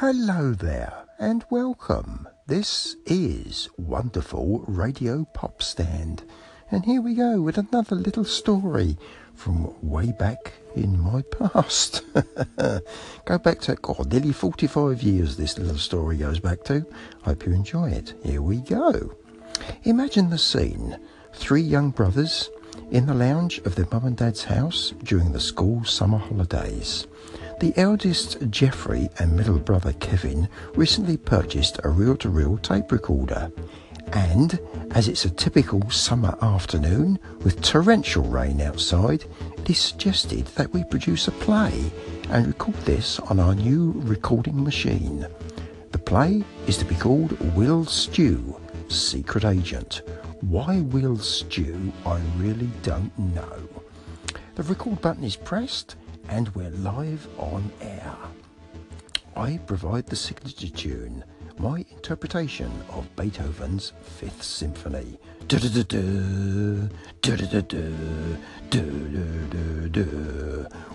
Hello there and welcome. This is Wonderful Radio Pop Stand. And here we go with another little story from way back in my past. go back to, God, nearly 45 years this little story goes back to. Hope you enjoy it. Here we go. Imagine the scene. Three young brothers in the lounge of their mum and dad's house during the school summer holidays. The eldest, Jeffrey, and middle brother, Kevin, recently purchased a reel to reel tape recorder. And, as it's a typical summer afternoon with torrential rain outside, it is suggested that we produce a play and record this on our new recording machine. The play is to be called Will Stew, Secret Agent. Why Will Stew, I really don't know. The record button is pressed and we're live on air. I provide the signature tune, my interpretation of Beethoven's Fifth Symphony.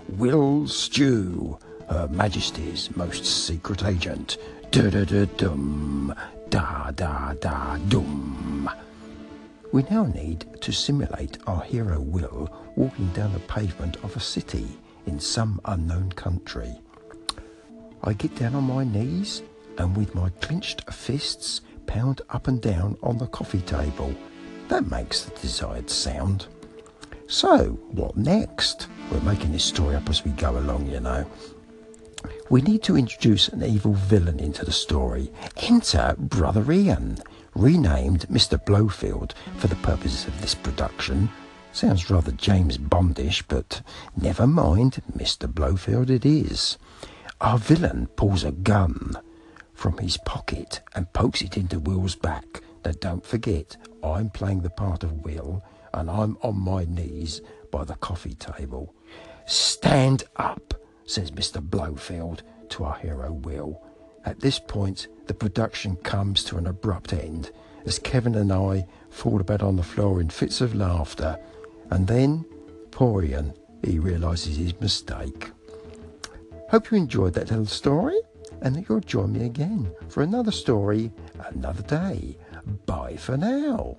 Will Stew, Her Majesty's most secret agent. Dum da da da dum. We now need to simulate our hero Will walking down the pavement of a city in some unknown country. I get down on my knees and with my clenched fists pound up and down on the coffee table. That makes the desired sound. So, what next? We're making this story up as we go along, you know. We need to introduce an evil villain into the story. Enter Brother Ian, renamed Mr. Blowfield for the purposes of this production, Sounds rather James Bondish, but never mind, Mr. Blowfield it is. Our villain pulls a gun from his pocket and pokes it into Will's back. Now don't forget, I'm playing the part of Will and I'm on my knees by the coffee table. Stand up, says Mr. Blowfield to our hero Will. At this point, the production comes to an abrupt end as Kevin and I fall about on the floor in fits of laughter and then, poor Ian, he realises his mistake. Hope you enjoyed that little story and that you'll join me again for another story another day. Bye for now.